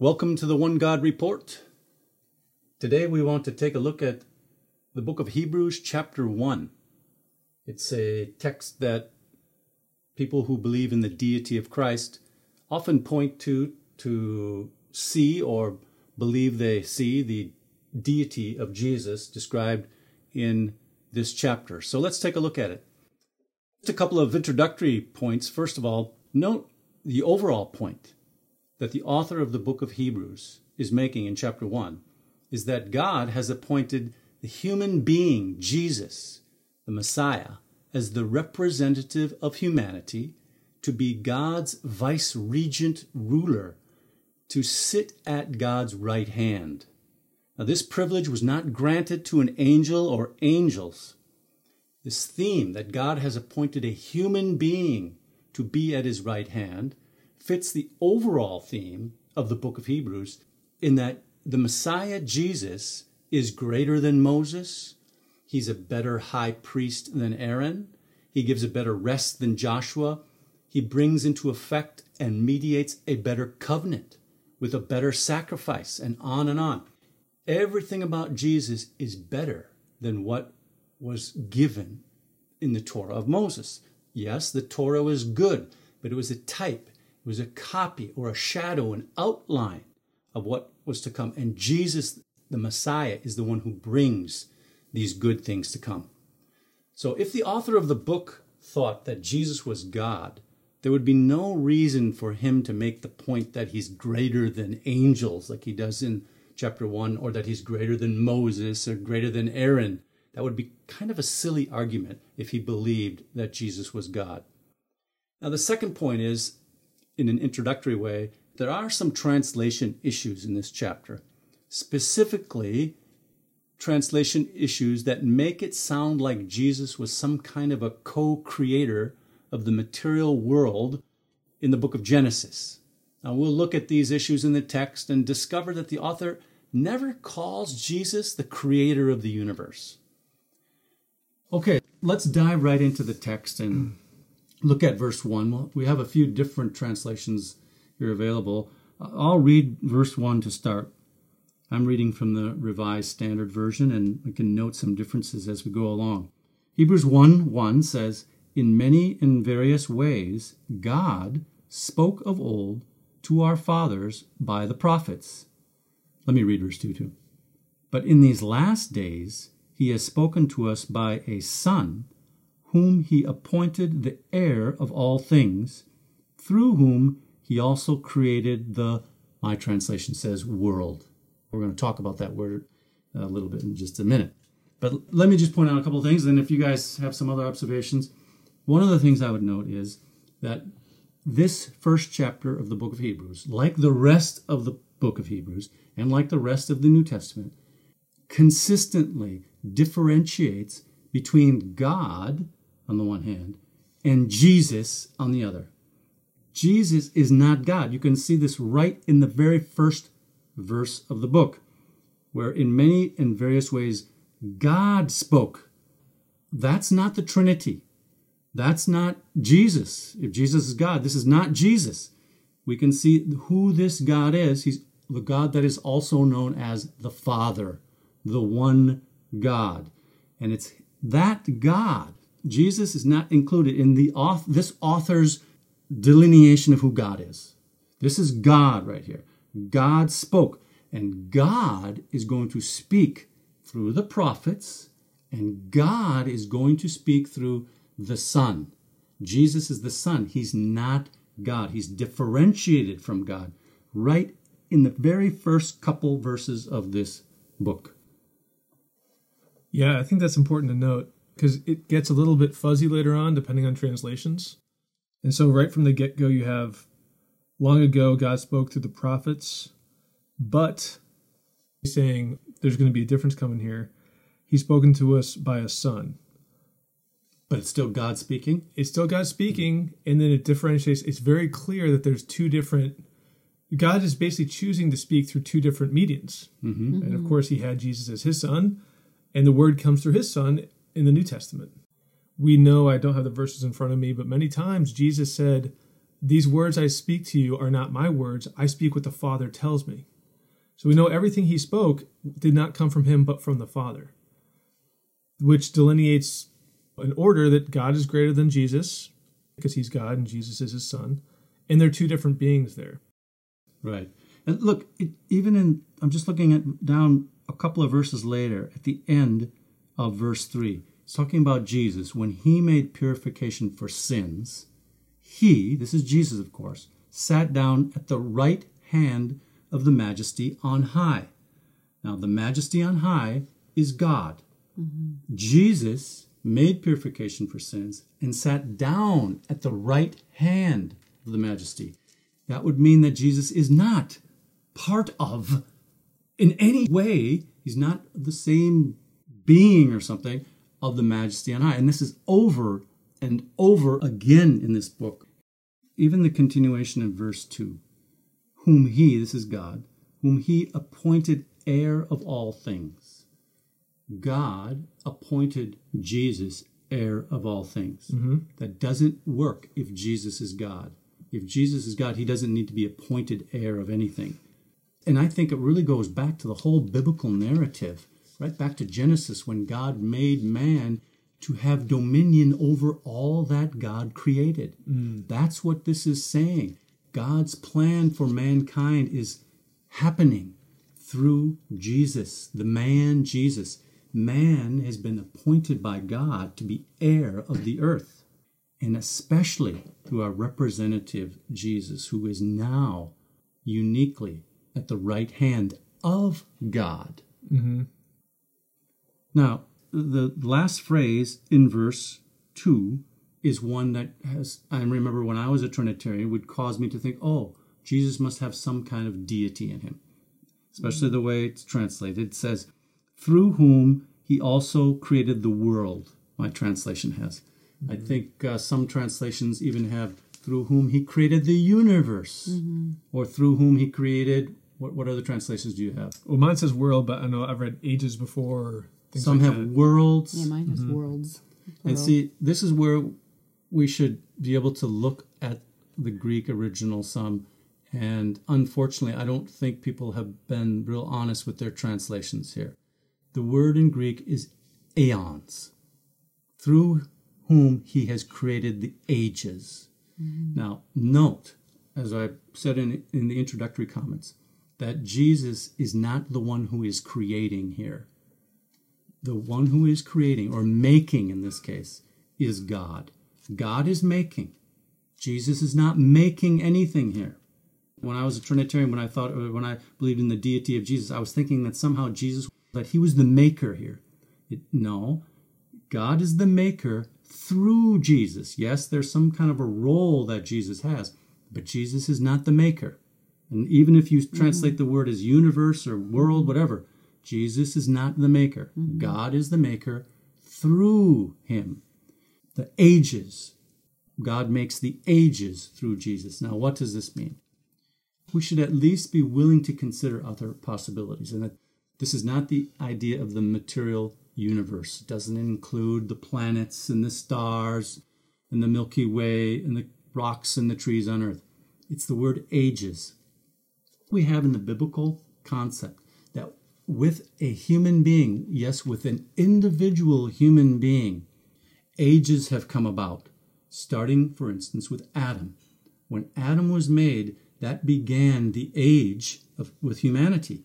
Welcome to the One God Report. Today we want to take a look at the book of Hebrews, chapter 1. It's a text that people who believe in the deity of Christ often point to to see or believe they see the deity of Jesus described in this chapter. So let's take a look at it. Just a couple of introductory points. First of all, note the overall point that the author of the book of Hebrews is making in chapter 1 is that God has appointed the human being, Jesus, the Messiah, as the representative of humanity to be God's vice regent ruler, to sit at God's right hand. Now, this privilege was not granted to an angel or angels. This theme that God has appointed a human being to be at his right hand fits the overall theme of the book of Hebrews in that the Messiah Jesus is greater than Moses. He's a better high priest than Aaron. He gives a better rest than Joshua. He brings into effect and mediates a better covenant with a better sacrifice, and on and on. Everything about Jesus is better than what was given in the Torah of Moses. Yes, the Torah was good, but it was a type, was a copy or a shadow, an outline of what was to come. And Jesus, the Messiah, is the one who brings these good things to come. So if the author of the book thought that Jesus was God, there would be no reason for him to make the point that he's greater than angels, like he does in chapter 1, or that he's greater than Moses or greater than Aaron. That would be kind of a silly argument if he believed that Jesus was God. Now, the second point is, in an introductory way, there are some translation issues in this chapter, specifically translation issues that make it sound like Jesus was some kind of a co creator of the material world in the book of Genesis. Now, we'll look at these issues in the text and discover that the author never calls Jesus the creator of the universe. Okay, let's dive right into the text and look at verse 1. Well, We have a few different translations here available. Uh, I'll read verse 1 to start. I'm reading from the Revised Standard Version, and we can note some differences as we go along. Hebrews 1 1 says, In many and various ways, God spoke of old to our fathers by the prophets. Let me read verse 2 too. But in these last days, he has spoken to us by a Son, whom he appointed the heir of all things, through whom he also created the, my translation says, world. We're going to talk about that word a little bit in just a minute. But let me just point out a couple of things, and if you guys have some other observations, one of the things I would note is that this first chapter of the book of Hebrews, like the rest of the book of Hebrews, and like the rest of the New Testament, consistently differentiates between God on the one hand and Jesus on the other. Jesus is not God. You can see this right in the very first verse of the book, where in many and various ways God spoke. That's not the Trinity. That's not Jesus. If Jesus is God, this is not Jesus. We can see who this God is. He's the God that is also known as the Father, the one God. And it's that God. Jesus is not included in the this author's delineation of who God is. This is God right here. God spoke, and God is going to speak through the prophets, and God is going to speak through the Son. Jesus is the Son. He's not God. He's differentiated from God right in the very first couple verses of this book. Yeah, I think that's important to note because it gets a little bit fuzzy later on depending on translations. And so, right from the get go, you have long ago God spoke through the prophets, but he's saying there's going to be a difference coming here. He's spoken to us by a son. But it's still God speaking? It's still God speaking, and then it differentiates. It's very clear that there's two different. God is basically choosing to speak through two different mediums. Mm-hmm. And of course, he had Jesus as his son, and the word comes through his son in the New Testament. We know, I don't have the verses in front of me, but many times Jesus said, These words I speak to you are not my words. I speak what the Father tells me. So we know everything he spoke did not come from him, but from the Father, which delineates an order that God is greater than Jesus, because he's God and Jesus is his son. And they're two different beings there. Right. And look, it, even in, I'm just looking at down a couple of verses later at the end of verse 3. It's talking about Jesus. When he made purification for sins, he, this is Jesus, of course, sat down at the right hand of the majesty on high. Now, the majesty on high is God. Mm-hmm. Jesus made purification for sins and sat down at the right hand of the majesty. That would mean that Jesus is not part of, in any way, he's not the same being or something of the majesty on high. And this is over and over again in this book. Even the continuation of verse 2 whom he, this is God, whom he appointed heir of all things. God appointed Jesus heir of all things. Mm-hmm. That doesn't work if Jesus is God. If Jesus is God, he doesn't need to be appointed heir of anything. And I think it really goes back to the whole biblical narrative, right back to Genesis when God made man to have dominion over all that God created. Mm. That's what this is saying. God's plan for mankind is happening through Jesus, the man Jesus. Man has been appointed by God to be heir of the earth, and especially through our representative Jesus, who is now uniquely at the right hand of God. Mm-hmm. Now, the last phrase in verse 2 is one that has, I remember when I was a Trinitarian, would cause me to think, oh, Jesus must have some kind of deity in him. Especially the way it's translated. It says, through whom he also created the world, my translation has. Mm-hmm. I think uh, some translations even have through whom he created the universe, mm-hmm. or through whom he created. What, what other translations do you have? Well, mine says world, but I know I've read ages before. Some like have that. worlds. Yeah, mine has mm-hmm. worlds. And see, this is where we should be able to look at the Greek original some. And unfortunately, I don't think people have been real honest with their translations here. The word in Greek is aeons, through whom he has created the ages. Mm-hmm. Now, note, as I said in, in the introductory comments, that Jesus is not the one who is creating here. The one who is creating, or making in this case, is God. God is making. Jesus is not making anything here. When I was a Trinitarian, when I thought, uh, when I believed in the deity of Jesus, I was thinking that somehow Jesus, that he was the maker here. It, no, God is the maker through Jesus. Yes, there's some kind of a role that Jesus has, but Jesus is not the maker. And even if you translate mm-hmm. the word as universe or world, whatever, Jesus is not the maker. Mm-hmm. God is the maker through him the ages. God makes the ages through Jesus. Now, what does this mean? We should at least be willing to consider other possibilities, and that this is not the idea of the material universe. It doesn't include the planets and the stars and the Milky Way and the rocks and the trees on earth. It's the word ages. We have in the biblical concept that with a human being, yes, with an individual human being, ages have come about, starting, for instance, with Adam. When Adam was made, that began the age of, with humanity,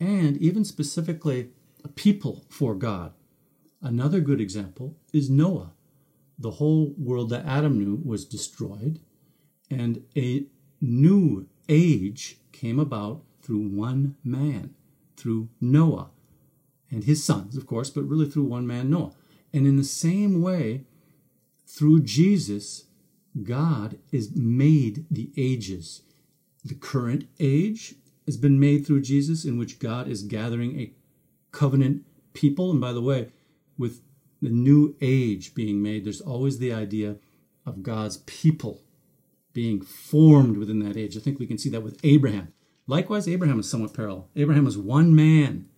and even specifically a people for God. Another good example is Noah. The whole world that Adam knew was destroyed, and a new age came about through one man, through Noah and his sons, of course, but really through one man, Noah. And in the same way, through Jesus, God is made the ages. The current age has been made through Jesus, in which God is gathering a covenant people. And by the way, with the new age being made, there's always the idea of God's people being formed within that age. I think we can see that with Abraham. Likewise, Abraham is somewhat parallel. Abraham was one man,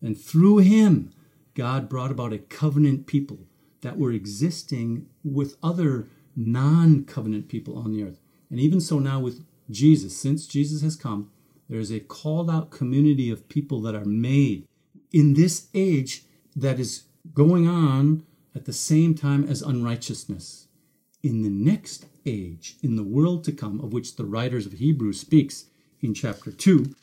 and through him, God brought about a covenant people that were existing with other non covenant people on the earth. And even so now with Jesus, since Jesus has come, there is a called out community of people that are made in this age that is going on at the same time as unrighteousness. In the next age, in the world to come, of which the writers of Hebrews speaks in chapter 2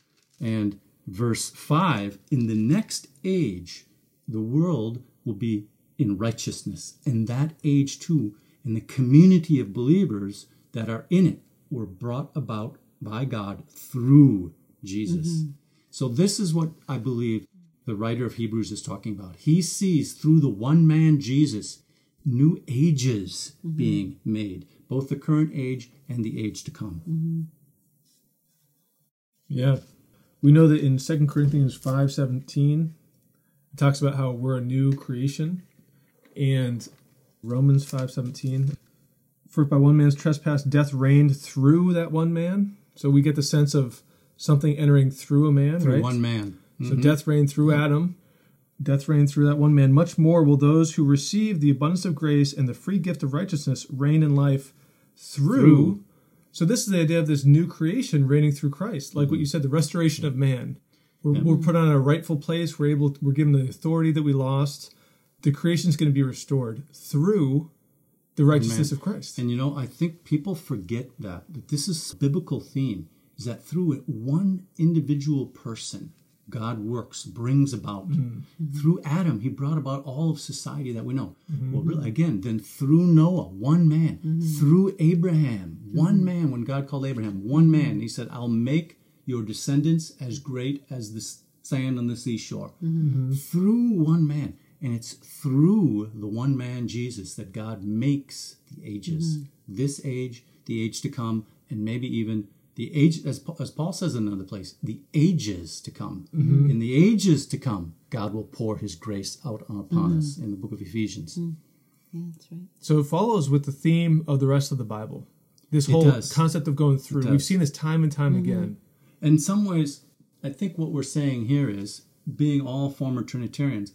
and verse 5, in the next age, the world will be in righteousness. And that age too, and the community of believers that are in it were brought about by God through Jesus. Mm-hmm. So, this is what I believe the writer of Hebrews is talking about. He sees through the one man, Jesus, new ages mm-hmm. being made, both the current age and the age to come. Mm-hmm. Yeah. We know that in 2 Corinthians 5:17 it talks about how we're a new creation. And Romans 5 17, for by one man's trespass, death reigned through that one man. So we get the sense of something entering through a man, through right? one man. Mm-hmm. So death reigned through Adam. Death reigned through that one man. Much more will those who receive the abundance of grace and the free gift of righteousness reign in life through. through. So this is the idea of this new creation reigning through Christ, like what you said, the restoration of man. We're, yeah. we're put on a rightful place. We're able. To, we're given the authority that we lost. The creation is going to be restored through the righteousness of Christ. And you know, I think people forget that that this is biblical theme is that through it, one individual person, God works, brings about. Mm-hmm. Through Adam, he brought about all of society that we know. Mm-hmm. Well, really, again, then through Noah, one man. Mm-hmm. Through Abraham, one mm-hmm. man, when God called Abraham, one man, he said, I'll make your descendants as great as the sand on the seashore. Mm-hmm. Through one man. And it's through the one man, Jesus, that God makes the ages. Mm-hmm. This age, the age to come, and maybe even the age as, as paul says in another place the ages to come. Mm-hmm. in the ages to come god will pour his grace out upon mm-hmm. us in the book of ephesians. Mm. yeah that's right. So it follows with the theme of the rest of the bible. This whole concept of going through. We've seen this time and time mm-hmm. again. In some ways i think what we're saying here is being all former trinitarians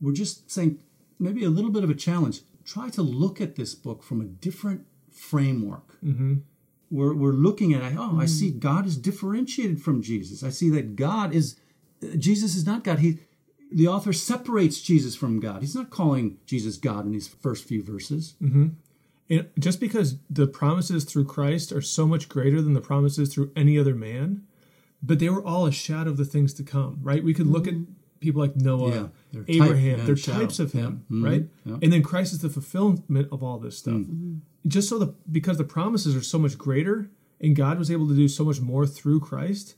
we're just saying maybe a little bit of a challenge. Try to look at this book from a different framework. Mm-hmm we're, we're looking at, oh, mm. I see God is differentiated from Jesus. I see that God is, Jesus is not God. He, the author separates Jesus from God. He's not calling Jesus God in these first few verses. Mm-hmm. And just because the promises through Christ are so much greater than the promises through any other man, but they were all a shadow of the things to come, right? We could look mm-hmm. at people like Noah, yeah, Abraham, type, they're types of him, yeah. mm-hmm. right? Yeah. And then Christ is the fulfillment of all this stuff. Just so the because the promises are so much greater and God was able to do so much more through Christ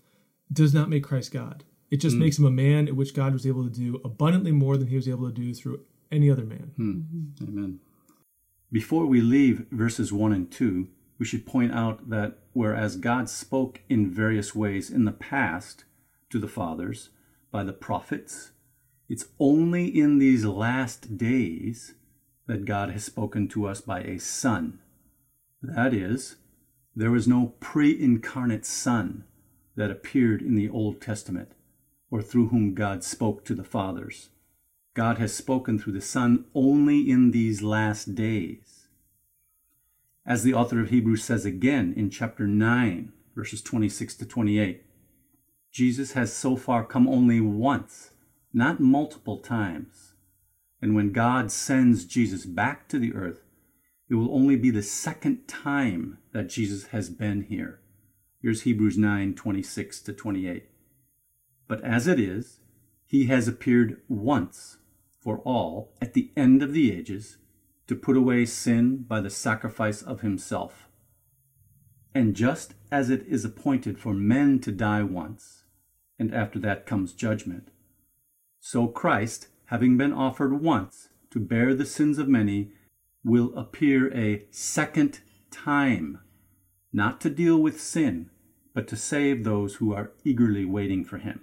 does not make Christ God. It just mm. makes him a man in which God was able to do abundantly more than he was able to do through any other man. Mm. Amen. Before we leave verses 1 and 2, we should point out that whereas God spoke in various ways in the past to the fathers by the prophets, it's only in these last days that God has spoken to us by a Son. That is, there was no pre incarnate Son that appeared in the Old Testament or through whom God spoke to the fathers. God has spoken through the Son only in these last days. As the author of Hebrews says again in chapter 9, verses 26 to 28, Jesus has so far come only once, not multiple times. And when God sends Jesus back to the earth, it will only be the second time that Jesus has been here. Here's Hebrews 9 26 to 28. But as it is, he has appeared once for all at the end of the ages to put away sin by the sacrifice of himself. And just as it is appointed for men to die once, and after that comes judgment, so Christ having been offered once to bear the sins of many, will appear a second time, not to deal with sin, but to save those who are eagerly waiting for him.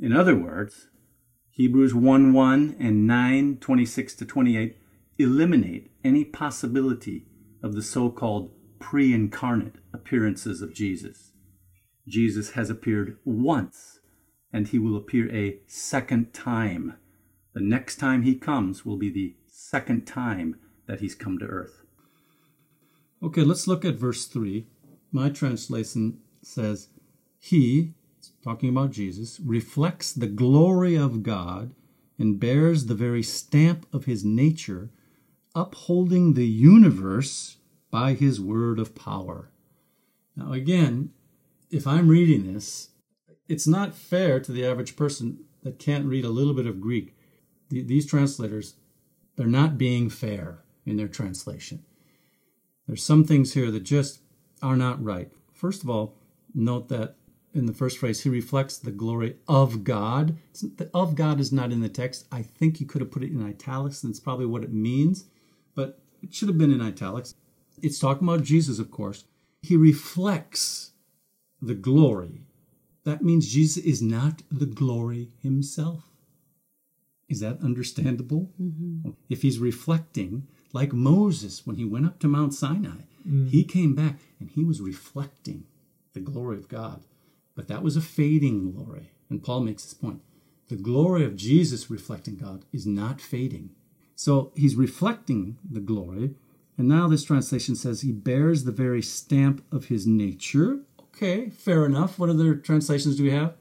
In other words, Hebrews 1 1 and 9 26 to 28 eliminate any possibility of the so called pre incarnate appearances of Jesus. Jesus has appeared once, and he will appear a second time the next time he comes will be the second time that he's come to earth. Okay, let's look at verse 3. my translation says, He, talking about Jesus, reflects the glory of God and bears the very stamp of his nature, upholding the universe by his word of power. Now, again, if I'm reading this, it's not fair to the average person that can't read a little bit of Greek. These translators, they're not being fair in their translation. There's some things here that just are not right. First of all, note that in the first phrase, he reflects the glory of God. The of God is not in the text. I think you could have put it in italics, and it's probably what it means, but it should have been in italics. It's talking about Jesus, of course. He reflects the glory. That means Jesus is not the glory himself. Is that understandable? Mm-hmm. If he's reflecting, like Moses when he went up to Mount Sinai, mm-hmm. he came back and he was reflecting the glory of God. But that was a fading glory. And Paul makes this point. The glory of Jesus reflecting God is not fading. So he's reflecting the glory. And now this translation says he bears the very stamp of his nature. Okay, fair enough. What other translations do we have?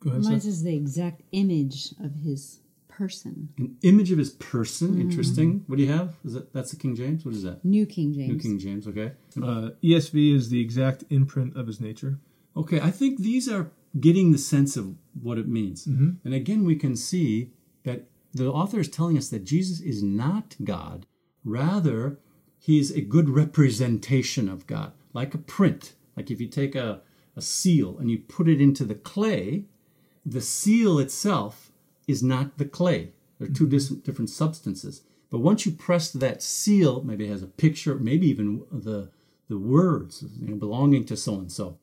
Go ahead. Mine says the exact image of his person. An image of his person. Mm-hmm. Interesting. What do you have? Is that that's the King James? What is that? New King James. New King James. Okay. Uh, ESV is the exact imprint of his nature. Okay, I think these are getting the sense of what it means. Mm-hmm. And again, we can see that the author is telling us that Jesus is not God. Rather, he's a good representation of God, like a print. Like if you take a, a seal and you put it into the clay, the seal itself is not the clay. They're 2 mm-hmm. dis- different substances. But once you press that seal, maybe it has a picture, maybe even the the words you know, belonging to so and so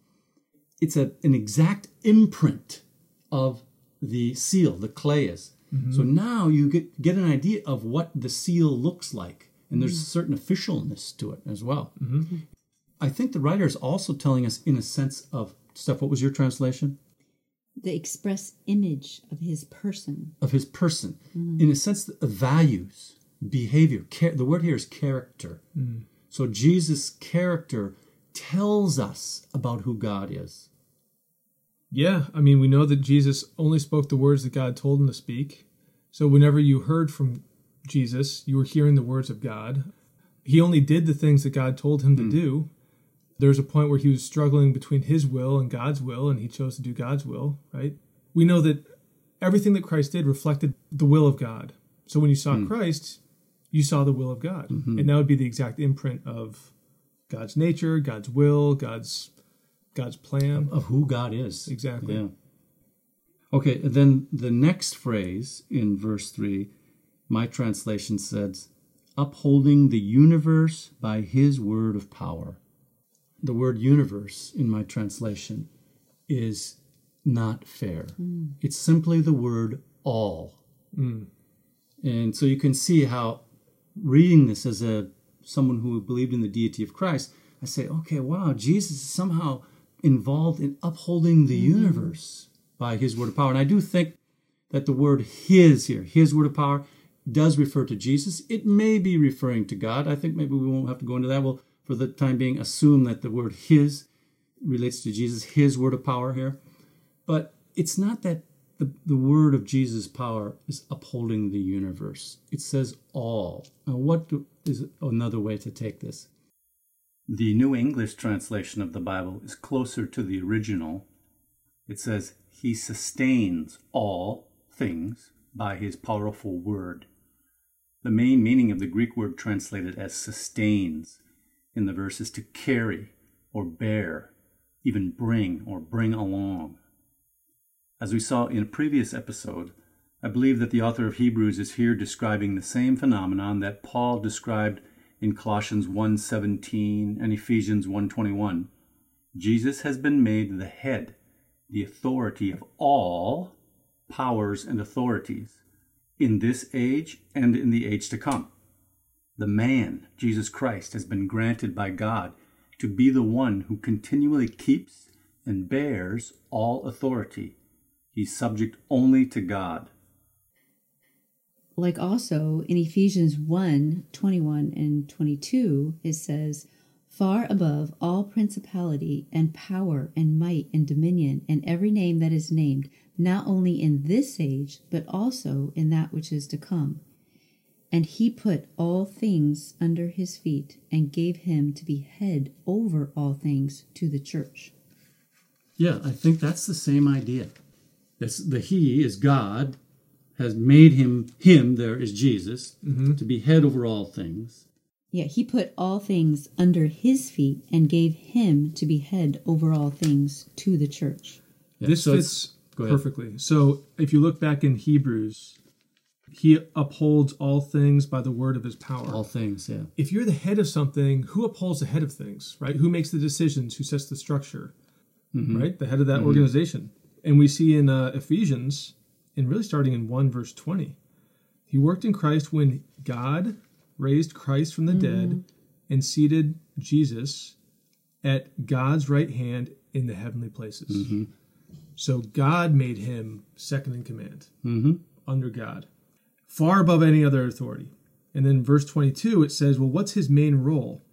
it's a, an exact imprint of the seal, the clay is. Mm-hmm. So now you get, get an idea of what the seal looks like. And there's mm-hmm. a certain officialness to it as well. Mm-hmm. I think the writer is also telling us, in a sense of, Steph, what was your translation? The express image of his person. Of his person. Mm-hmm. In a sense, of values, behavior. Char- the word here is character. Mm. So Jesus' character tells us about who God is. Yeah, I mean, we know that Jesus only spoke the words that God told him to speak. So whenever you heard from Jesus, you were hearing the words of God. He only did the things that God told him to mm. Do. There's a point where he was struggling between his will and God's will, and he chose to do God's will, right? We know that everything that Christ did reflected the will of God. So when you saw mm. Christ, you saw the will of God. Mm-hmm. And that would be the exact imprint of God's nature, God's will, God's God's plan of, of who God is. Exactly. Yeah. Okay, then the next phrase in verse 3, my translation says, upholding the universe by his word of power. The word universe in my translation is not fair. Mm. It's simply the word all. Mm. And so you can see how reading this as a someone who believed in the deity of Christ, I say, okay, wow, Jesus is somehow involved in upholding the mm-hmm. universe by his word of power. And I do think that the word his here, his word of power, does refer to Jesus. It may be referring to God. I think maybe we won't have to go into that. We'll, for the time being, assume that the word his relates to Jesus, his word of power here. But it's not that the, the word of Jesus' power is upholding the universe. It says all. Now, what do, is another way to take this? The New English translation of the Bible is closer to the original. It says, He sustains all things by His powerful word. The main meaning of the Greek word translated as sustains in the verse is to carry or bear, even bring or bring along. As we saw in a previous episode, I believe that the author of Hebrews is here describing the same phenomenon that Paul described in Colossians 1:17 and Ephesians 1:21. Jesus has been made the head, the authority of all powers and authorities in this age and in the age to come. The man, Jesus Christ, has been granted by God to be the one who continually keeps and bears all authority He's subject only to God. Like also in Ephesians 1 21 and 22, it says, far above all principality and power and might and dominion and every name that is named, not only in this age, but also in that which is to come. And he put all things under his feet and gave him to be head over all things to the church. Yeah, I think that's the same idea. This, the He is God, has made him, him, there is Jesus, Mm-hmm. to be head over all things. Yeah, he put all things under his feet and gave him to be head over all things to the church. Yeah, this so fits perfectly. So if you look back in Hebrews, he upholds all things by the word of his power. All things, yeah. if you're the head of something, who upholds the head of things, right? Who makes the decisions? Who sets the structure, right? The head of that organization. And we see in uh, Ephesians, and really starting in 1 verse 20, he worked in Christ when God raised Christ from the dead and seated Jesus at God's right hand in the heavenly places. So God made him second in command Mm-hmm. under God, far above any other authority. And then verse 22, it says, well, what's his main role?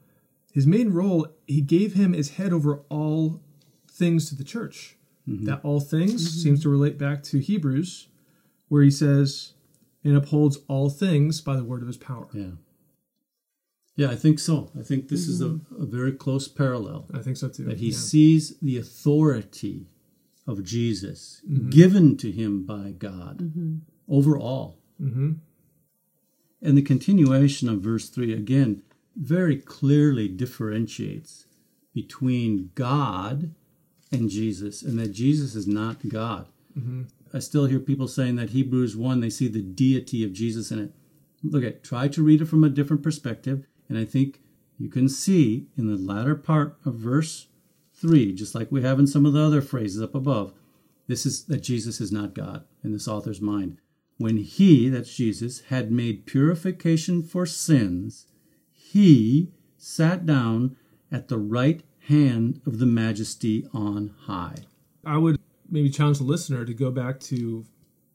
His main role, he gave him as head over all things to the church. Mm-hmm. That all things mm-hmm. seems to relate back to Hebrews, where he says, and upholds all things by the word of his power. Yeah. Yeah, I think so. I think this is a, mm-hmm. a very close parallel. I think so too. That he yeah. sees the authority of Jesus given to him by God over all. Mhm. And the continuation of verse 3 again very clearly differentiates between God and Jesus, and that Jesus is not God. I still hear people saying that Hebrews 1, they see the deity of Jesus in it. Look at, try to read it from a different perspective, and I think you can see in the latter part of verse 3, just like we have in some of the other phrases up above, this is that Jesus is not God in this author's mind. When he, that's Jesus, had made purification for sins, he sat down at the right hand of the majesty on high. I would maybe challenge the listener to go back to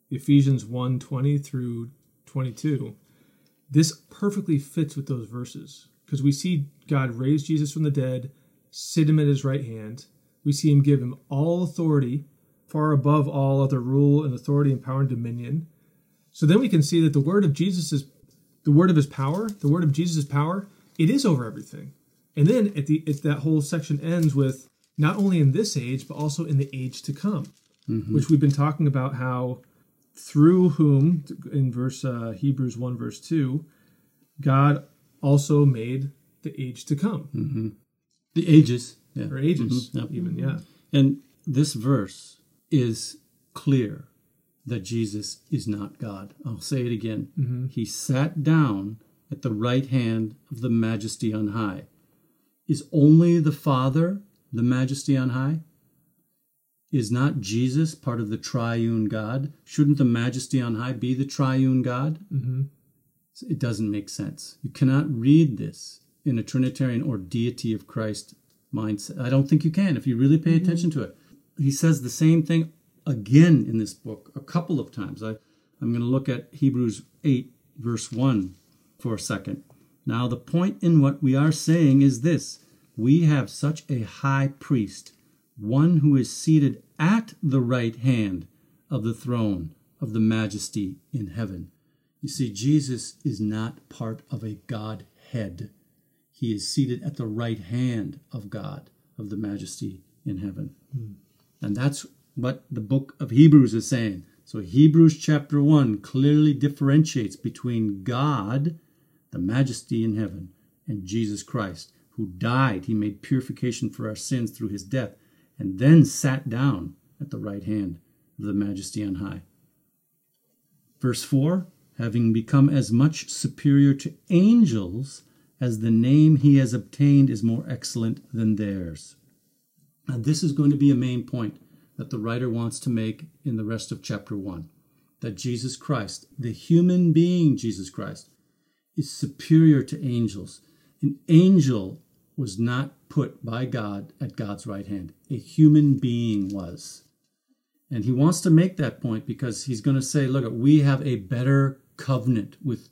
Ephesians 1 20 through 22. This perfectly fits with those verses because we see God raise Jesus from the dead, sit him at his right hand. We see him give him all authority, far above all other rule and authority and power and dominion. So then we can see that the word of Jesus is the word of his power, the word of Jesus' power, it is over everything. And then at the at that whole section ends with not only in this age, but also in the age to come, which we've been talking about how through whom in verse uh, Hebrews 1 verse 2, God also made the age to come, The ages. Yeah. or ages Mhm, yep. even, yeah. And this verse is clear that Jesus is not God. I'll say it again. He sat down at the right hand of the majesty on high. Is only the Father the majesty on high? Is not Jesus part of the triune God? Shouldn't the majesty on high be the triune God? hmm It doesn't make sense. You cannot read this in a Trinitarian or deity of Christ mindset. I don't think you can if you really pay attention to it. He says the same thing again in this book a couple of times. I, I'm going to look at Hebrews 8, verse 1 for a second. Now, the point in what we are saying is this we have such a high priest, one who is seated at the right hand of the throne of the majesty in heaven. You see, Jesus is not part of a Godhead. He is seated at the right hand of God, of the majesty in heaven. Hmm. And that's what the book of Hebrews is saying. So, Hebrews chapter 1 clearly differentiates between God, the majesty in heaven, and Jesus Christ, who died. He made purification for our sins through his death, and then sat down at the right hand of the majesty on high. Verse 4 having become as much superior to angels as the name he has obtained is more excellent than theirs. Now, this is going to be a main point that the writer wants to make in the rest of chapter 1 that Jesus Christ, the human being Jesus Christ, is superior to angels. An angel was not put by God at God's right hand, a human being was. And he wants to make that point because he's going to say, look, we have a better covenant with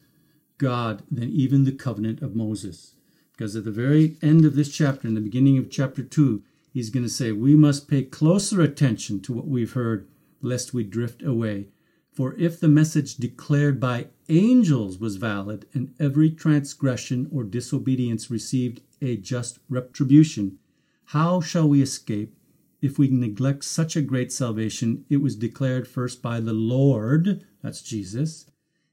God than even the covenant of Moses. Because at the very end of this chapter, in the beginning of chapter 2, he's going to say, We must pay closer attention to what we've heard, lest we drift away. For if the message declared by angels was valid, and every transgression or disobedience received a just retribution, how shall we escape if we neglect such a great salvation? It was declared first by the Lord, that's Jesus,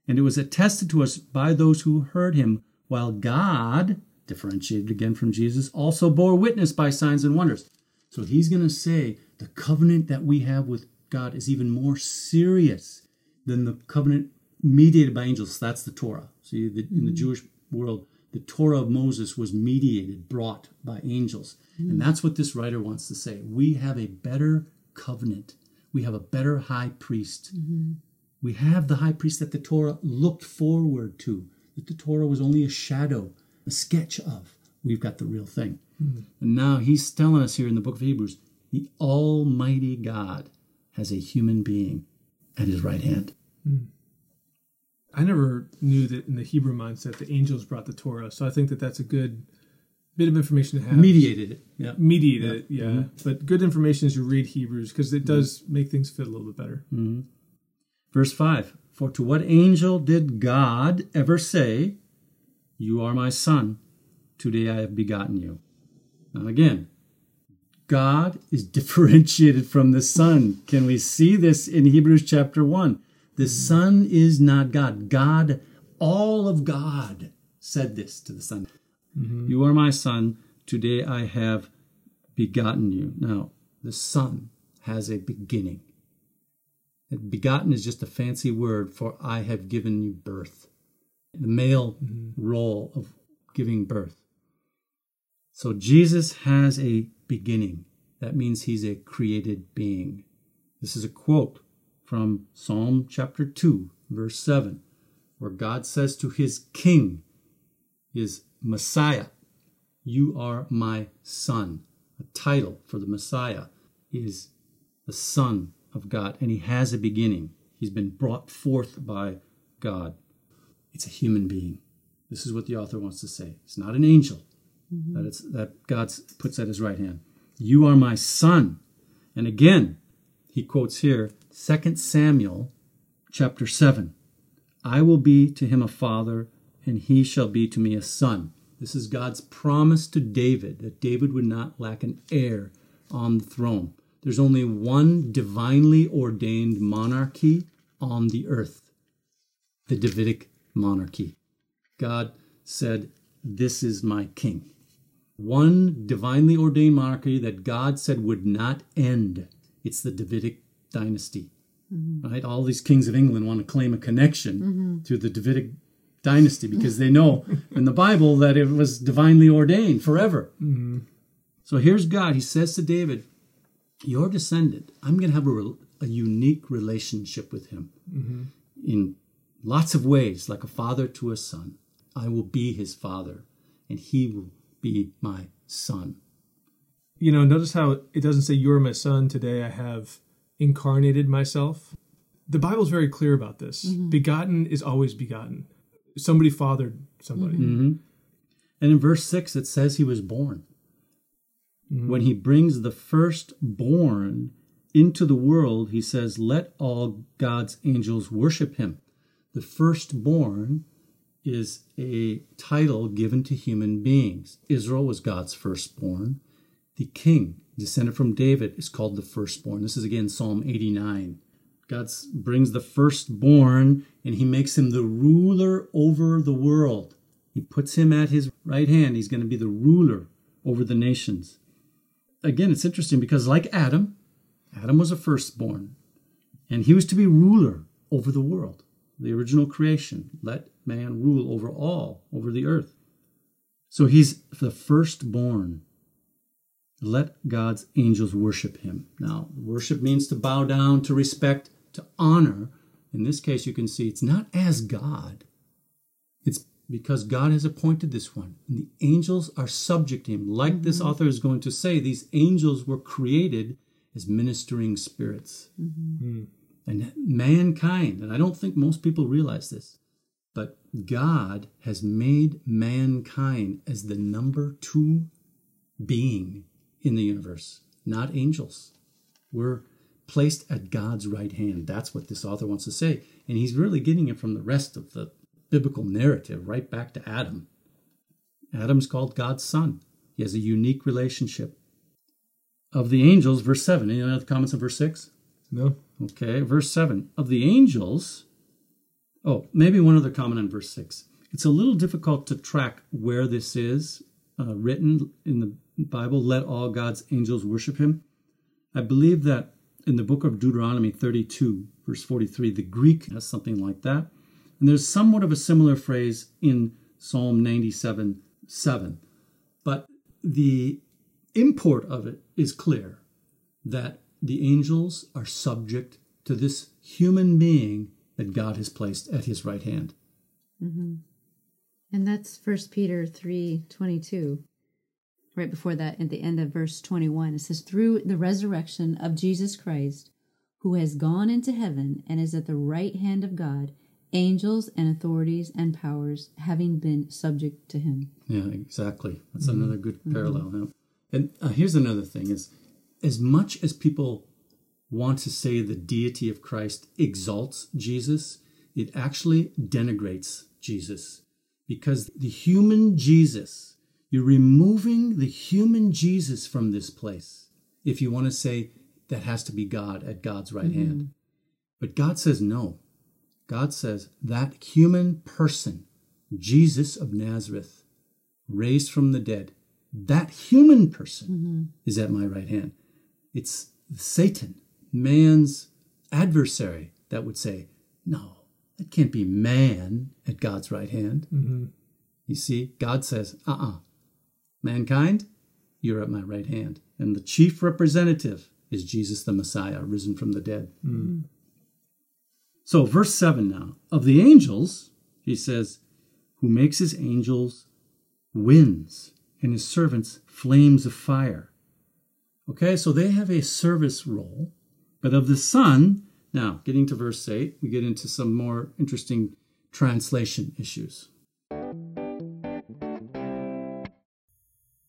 and it was attested to us by those who heard him, while God, differentiated again from Jesus, also bore witness by signs and wonders. So he's going to say the covenant that we have with God is even more serious than the covenant mediated by angels. That's the Torah. See, the, in the mm-hmm. Jewish world, the Torah of Moses was mediated, brought by angels. And mm-hmm. that's what this writer wants to say. We have a better covenant. We have a better high priest. Mm-hmm. We have the high priest that the Torah looked forward to, that the Torah was only a shadow, a sketch of. We've got the real thing. Hmm. And now he's telling us here in the book of Hebrews the Almighty God has a human being at his right hand. Hmm. I never knew that in the Hebrew mindset the angels brought the Torah, so I think that that's a good bit of information to have. Mediated it. Yeah. Mediate it, yeah. Mm-hmm. But good information as you read Hebrews because it mm-hmm. does make things fit a little bit better. Mm-hmm. Verse 5 For to what angel did God ever say, You are my son, today I have begotten you? Now, again, God is differentiated from the Son. Can we see this in Hebrews chapter 1? The Son is not God. God, all of God, said this to the Son. Mm-hmm. You are my Son, today I have begotten you. Now, the Son has a beginning. Begotten is just a fancy word for I have given you birth. The male mm-hmm. role of giving birth. So Jesus has a beginning. That means he's a created being. This is a quote from Psalm chapter 2, verse 7, where God says to his king, his Messiah, You are my son. A title for the Messiah is the Son of God, and he has a beginning. He's been brought forth by God. It's a human being. This is what the author wants to say. It's not an angel mm-hmm. that it's that God puts at his right hand. You are my son. And again, he quotes here 2 Samuel chapter 7. I will be to him a father, and he shall be to me a son. This is God's promise to David that David would not lack an heir on the throne. There's only one divinely ordained monarchy on the earth the Davidic monarchy. God said, This is my king. One divinely ordained monarchy that God said would not end. It's the Davidic dynasty. Mm-hmm. Right? All these kings of England want to claim a connection mm-hmm. to the Davidic dynasty because they know in the Bible that it was divinely ordained forever. Mm-hmm. So here's God. He says to David, Your descendant, I'm going to have a, a unique relationship with him in lots of ways, like a father to a son. I will be his father, and he will be my son. You know, notice how it doesn't say, You are my son, today I have incarnated myself. The Bible's very clear about this. Mm-hmm. Begotten is always begotten. Somebody fathered somebody. Mm-hmm. Mm-hmm. And in verse 6, it says he was born. When he brings the firstborn into the world, he says, Let all God's angels worship him. The firstborn is a title given to human beings. Israel was God's firstborn. The king, descended from David, is called the firstborn. This is again Psalm 89. God brings the firstborn and he makes him the ruler over the world. He puts him at his right hand. He's going to be the ruler over the nations. Again, it's interesting because, like Adam, Adam was a firstborn and he was to be ruler over the world, the original creation. Let man rule over all, over the earth. So he's the firstborn. Let God's angels worship him. Now, worship means to bow down, to respect, to honor. In this case, you can see it's not as God, it's because God has appointed this one. And the angels are subject to him. Like this mm-hmm. author is going to say, these angels were created as ministering spirits. Mm-hmm. Hmm. And mankind, and I don't think most people realize this, but God has made mankind as the number two being in the universe, not angels. We're placed at God's right hand. That's what this author wants to say. And he's really getting it from the rest of the biblical narrative, right back to Adam. Adam's called God's son. He has a unique relationship. Of the angels, verse 7. Any other comments on verse 6? No. Okay, verse 7. Of the angels, oh, maybe one other comment on verse 6. It's a little difficult to track where this is uh, written in the Bible. Let all God's angels worship him. I believe that in the book of Deuteronomy 32, verse 43, the Greek has something like that. And there's somewhat of a similar phrase in Psalm 97 7. But the import of it is clear that the angels are subject to this human being that God has placed at his right hand. Mm-hmm. And that's First Peter three twenty two. Right before that, at the end of verse 21, it says, Through the resurrection of Jesus Christ, who has gone into heaven and is at the right hand of God, angels and authorities and powers having been subject to him. Yeah, exactly. That's mm-hmm. another good parallel. Mm-hmm. And uh, here's another thing: is as much as people want to say the deity of Christ exalts Jesus, it actually denigrates Jesus because the human Jesus, you're removing the human Jesus from this place. If you want to say that has to be God at God's right mm-hmm. hand. But God says no. God says that human person, Jesus of Nazareth, raised from the dead, that human person mm-hmm. is at my right hand. It's Satan, man's adversary, that would say, No, it can't be man at God's right hand. Mm-hmm. You see, God says, Uh uh-uh. uh Mankind, you're at my right hand. And the chief representative is Jesus the Messiah, risen from the dead. Mm-hmm. So, verse 7 now. Of the angels, he says, who makes his angels winds and his servants flames of fire. Okay, so they have a service role. But of the Son, now getting to verse 8, we get into some more interesting translation issues.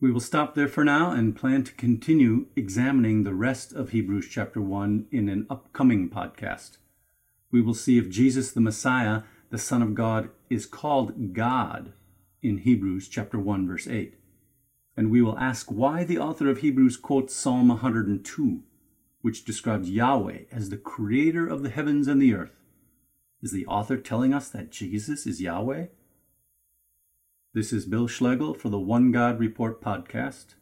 We will stop there for now and plan to continue examining the rest of Hebrews chapter 1 in an upcoming podcast. We will see if Jesus the Messiah, the Son of God, is called God in Hebrews chapter 1 verse 8 and we will ask why the author of Hebrews quotes Psalm 102, which describes Yahweh as the creator of the heavens and the earth. Is the author telling us that Jesus is Yahweh? This is Bill Schlegel for the One God Report podcast.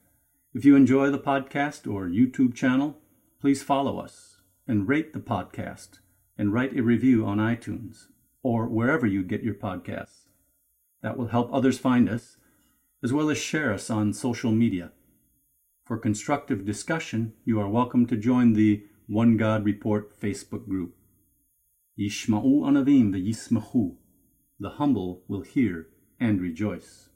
If you enjoy the podcast or YouTube channel, please follow us and rate the podcast and write a review on iTunes or wherever you get your podcasts. That will help others find us as well as share us on social media. For constructive discussion, you are welcome to join the One God Report Facebook group. Yishma'u anavim v'yismachu. The humble will hear and rejoice.